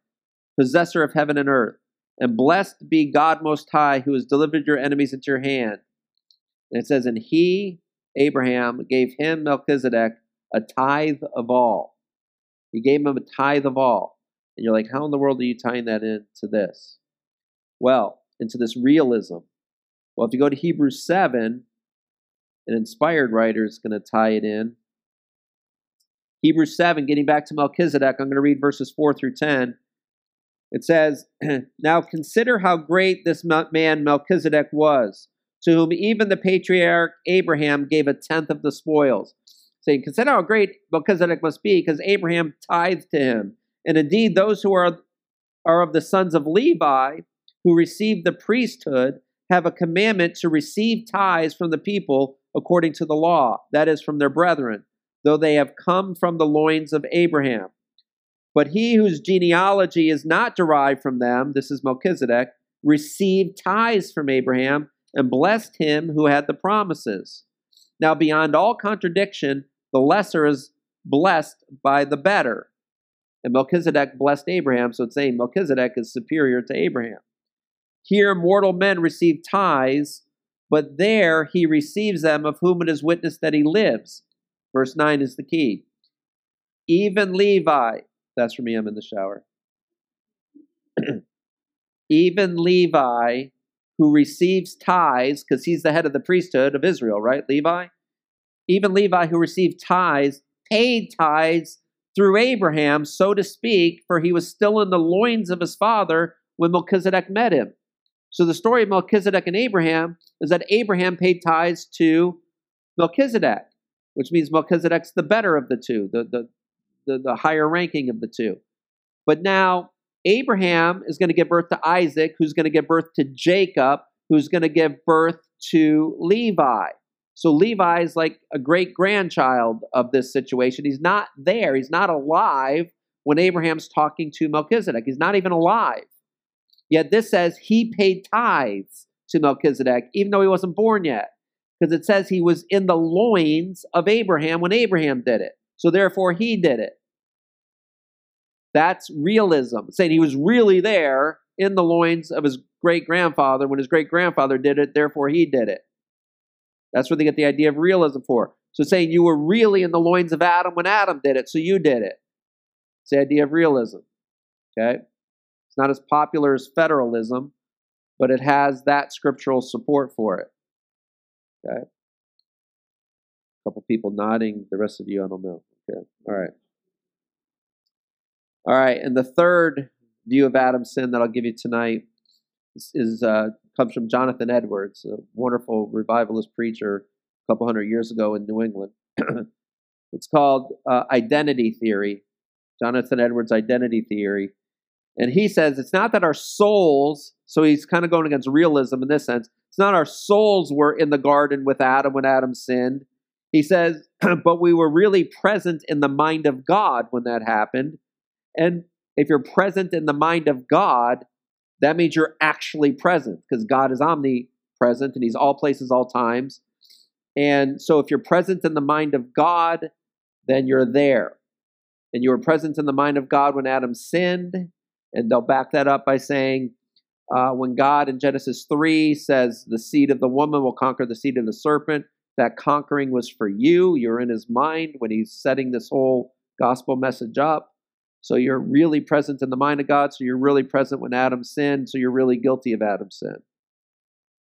possessor of heaven and earth, and blessed be God Most High, who has delivered your enemies into your hand. And it says, And he, Abraham, gave him, Melchizedek, a tithe of all. He gave him a tithe of all. And you're like, how in the world are you tying that into this? Well into this realism. Well, if you go to Hebrews 7, an inspired writer is going to tie it in. Hebrews 7, getting back to Melchizedek, I'm going to read verses 4 through 10. It says, Now consider how great this man Melchizedek was, to whom even the patriarch Abraham gave a tenth of the spoils. Saying, Consider how great Melchizedek must be, because Abraham tithed to him. And indeed, those who are, are of the sons of Levi who receive the priesthood have a commandment to receive tithes from the people according to the law, that is, from their brethren, though they have come from the loins of Abraham. But he whose genealogy is not derived from them, this is Melchizedek, received tithes from Abraham and blessed him who had the promises. Now, beyond all contradiction, the lesser is blessed by the better. And Melchizedek blessed Abraham, so it's saying Melchizedek is superior to Abraham. Here, mortal men receive tithes, but there he receives them of whom it is witnessed that he lives. Verse 9 is the key. Even Levi, that's for me, I'm in the shower. Even Levi, who receives tithes, because he's the head of the priesthood of Israel, right? Levi? Even Levi, who received tithes, paid tithes through Abraham, so to speak, for he was still in the loins of his father when Melchizedek met him. So the story of Melchizedek and Abraham is that Abraham paid tithes to Melchizedek, which means Melchizedek's the better of the two, the, the, the, the higher ranking of the two. But now Abraham is going to give birth to Isaac, who's going to give birth to Jacob, who's going to give birth to Levi. So Levi is like a great grandchild of this situation. He's not there, he's not alive when Abraham's talking to Melchizedek. He's not even alive. Yet this says he paid tithes to Melchizedek, even though he wasn't born yet. Because it says he was in the loins of Abraham when Abraham did it. So therefore he did it. That's realism, saying he was really there in the loins of his great grandfather when his great grandfather did it, therefore he did it. That's where they get the idea of realism for. So saying you were really in the loins of Adam when Adam did it, so you did it. It's the idea of realism. Okay? Not as popular as federalism, but it has that scriptural support for it. Okay? A couple people nodding, the rest of you, I don't know. Okay. All right. All right, and the third view of Adam's sin that I'll give you tonight is, is uh, comes from Jonathan Edwards, a wonderful revivalist preacher a couple hundred years ago in New England. it's called uh, Identity Theory, Jonathan Edwards' Identity Theory. And he says it's not that our souls, so he's kind of going against realism in this sense, it's not our souls were in the garden with Adam when Adam sinned. He says, but we were really present in the mind of God when that happened. And if you're present in the mind of God, that means you're actually present because God is omnipresent and He's all places, all times. And so if you're present in the mind of God, then you're there. And you were present in the mind of God when Adam sinned. And they'll back that up by saying, uh, when God in Genesis 3 says, the seed of the woman will conquer the seed of the serpent, that conquering was for you. You're in his mind when he's setting this whole gospel message up. So you're really present in the mind of God. So you're really present when Adam sinned. So you're really guilty of Adam's sin.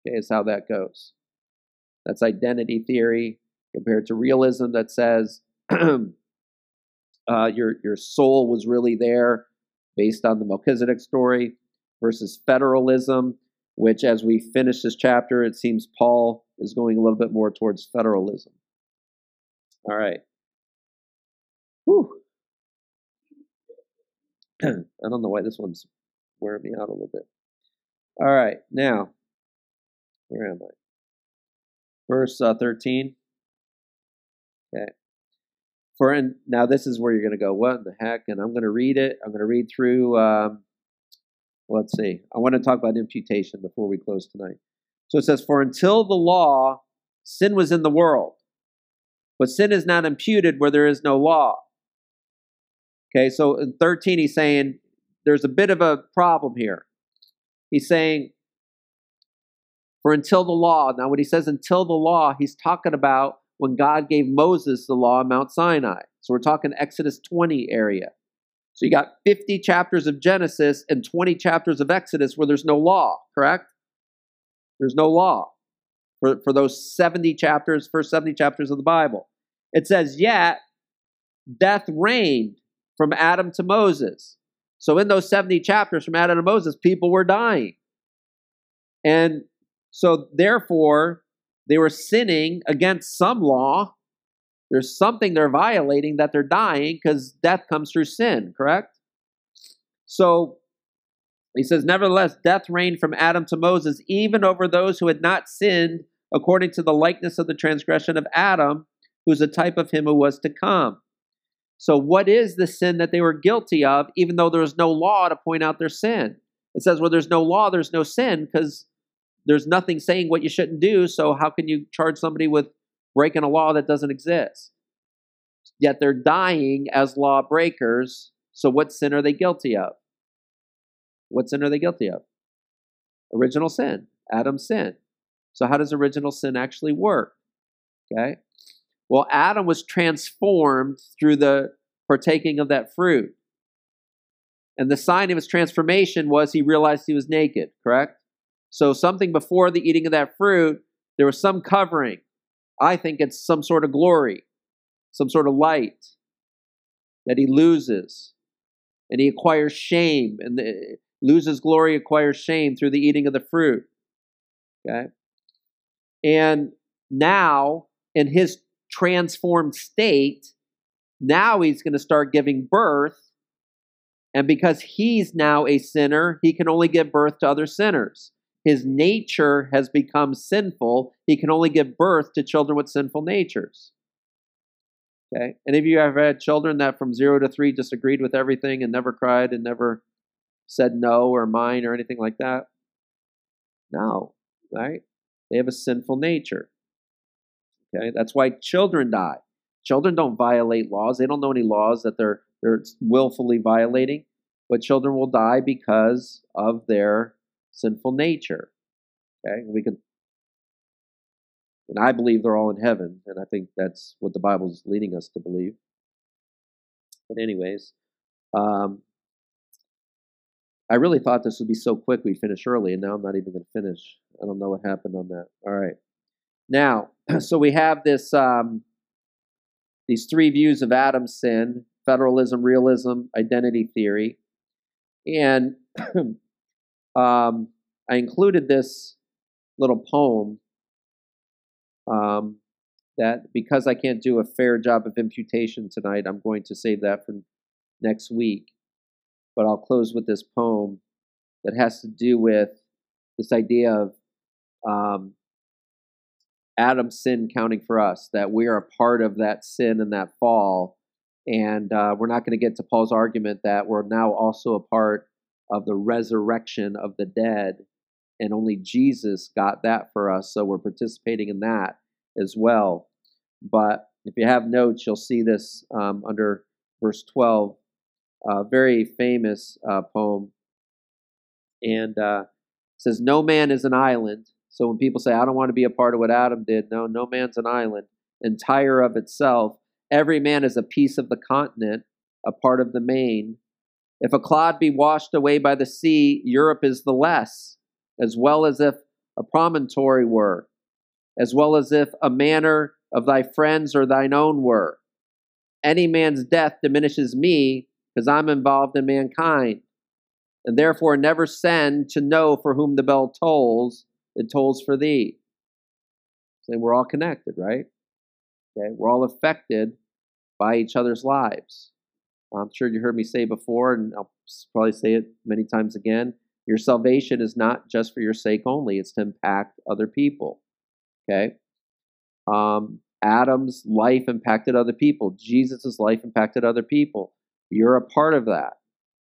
Okay, is how that goes. That's identity theory compared to realism that says uh, your your soul was really there based on the Melchizedek story versus federalism, which as we finish this chapter, it seems Paul is going a little bit more towards federalism. All right. Whew. I don't know why this one's wearing me out a little bit. All right, now, where am I? Verse uh, 13. Okay. For in, now, this is where you're going to go, what the heck? And I'm going to read it. I'm going to read through, um, let's see. I want to talk about imputation before we close tonight. So it says, For until the law, sin was in the world, but sin is not imputed where there is no law. Okay, so in 13, he's saying there's a bit of a problem here. He's saying, for until the law. Now, when he says until the law, he's talking about when God gave Moses the law on Mount Sinai. So we're talking Exodus 20 area. So you got 50 chapters of Genesis and 20 chapters of Exodus where there's no law, correct? There's no law for, for those 70 chapters, first 70 chapters of the Bible. It says, Yet death reigned from Adam to Moses. So in those 70 chapters from Adam to Moses, people were dying. And so therefore, they were sinning against some law. There's something they're violating that they're dying because death comes through sin, correct? So he says, Nevertheless, death reigned from Adam to Moses, even over those who had not sinned according to the likeness of the transgression of Adam, who's a type of him who was to come. So, what is the sin that they were guilty of, even though there was no law to point out their sin? It says, well, there's no law, there's no sin, because there's nothing saying what you shouldn't do. So, how can you charge somebody with breaking a law that doesn't exist? Yet they're dying as lawbreakers. So, what sin are they guilty of? What sin are they guilty of? Original sin, Adam's sin. So, how does original sin actually work? Okay. Well, Adam was transformed through the partaking of that fruit. And the sign of his transformation was he realized he was naked, correct? So, something before the eating of that fruit, there was some covering. I think it's some sort of glory, some sort of light that he loses. And he acquires shame, and the, loses glory, acquires shame through the eating of the fruit. Okay? And now, in his transformed state, now he's going to start giving birth. And because he's now a sinner, he can only give birth to other sinners. His nature has become sinful. He can only give birth to children with sinful natures. Okay? Any of you have had children that from zero to three disagreed with everything and never cried and never said no or mine or anything like that? No, right? They have a sinful nature. Okay, that's why children die. Children don't violate laws. They don't know any laws that they're they're willfully violating, but children will die because of their sinful nature. Okay, we can, and I believe they're all in heaven, and I think that's what the Bible is leading us to believe. But anyways, um, I really thought this would be so quick we'd finish early, and now I'm not even going to finish. I don't know what happened on that. All right. Now, so we have this um, these three views of Adam's sin: federalism, realism, identity theory, and um, I included this little poem um, that because I can't do a fair job of imputation tonight, I'm going to save that for next week but I'll close with this poem that has to do with this idea of um, Adam's sin counting for us, that we are a part of that sin and that fall. And uh, we're not going to get to Paul's argument that we're now also a part of the resurrection of the dead, and only Jesus got that for us, so we're participating in that as well. But if you have notes, you'll see this um, under verse 12 a very famous uh, poem, and uh, says, "No man is an island." So when people say, "I don't want to be a part of what Adam did," no, no man's an island, entire of itself. Every man is a piece of the continent, a part of the main. If a clod be washed away by the sea, Europe is the less, as well as if a promontory were, as well as if a manor of thy friends or thine own were. Any man's death diminishes me, because I'm involved in mankind, and therefore never send to know for whom the bell tolls, it tolls for thee. So we're all connected, right? Okay, we're all affected by each other's lives. I'm sure you heard me say before, and I'll probably say it many times again. Your salvation is not just for your sake only, it's to impact other people. Okay? Um, Adam's life impacted other people. Jesus' life impacted other people. You're a part of that.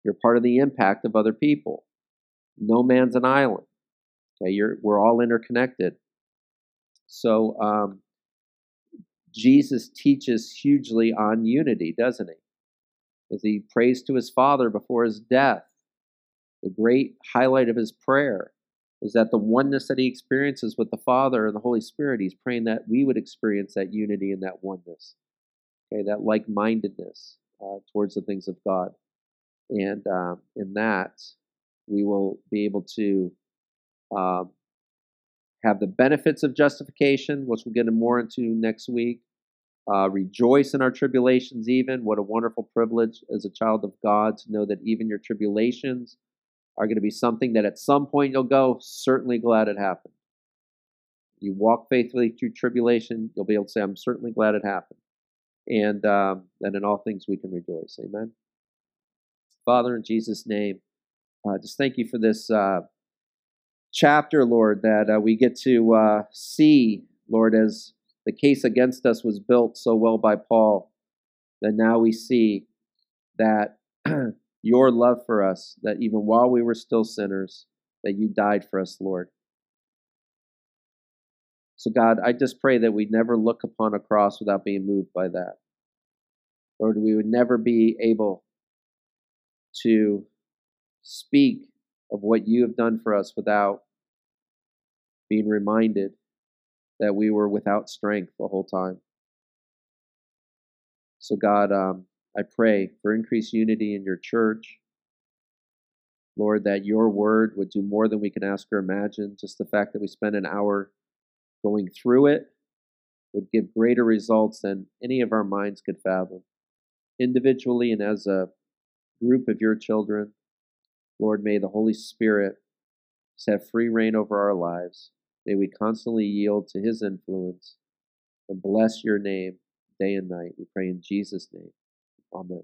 You're part of the impact of other people. No man's an island. Okay, you're, we're all interconnected. So um, Jesus teaches hugely on unity, doesn't he? As he prays to his Father before his death, the great highlight of his prayer is that the oneness that he experiences with the Father and the Holy Spirit, he's praying that we would experience that unity and that oneness, okay, that like mindedness uh, towards the things of God. And um, in that, we will be able to um, have the benefits of justification, which we'll get more into next week. Uh, rejoice in our tribulations, even. What a wonderful privilege as a child of God to know that even your tribulations are going to be something that at some point you'll go, certainly glad it happened. You walk faithfully through tribulation, you'll be able to say, I'm certainly glad it happened and um, and in all things we can rejoice. Amen. Father, in Jesus' name, uh, just thank you for this uh, chapter, Lord, that uh, we get to uh, see, Lord, as the case against us was built so well by Paul, that now we see that your love for us, that even while we were still sinners, that you died for us, Lord. So, God, I just pray that we never look upon a cross without being moved by that. Lord, we would never be able to speak of what you have done for us without being reminded that we were without strength the whole time. So, God, um, I pray for increased unity in your church. Lord, that your word would do more than we can ask or imagine. Just the fact that we spend an hour going through it would give greater results than any of our minds could fathom. Individually and as a group of your children, Lord, may the Holy Spirit have free reign over our lives. May we constantly yield to his influence and bless your name day and night. We pray in Jesus' name. Amen.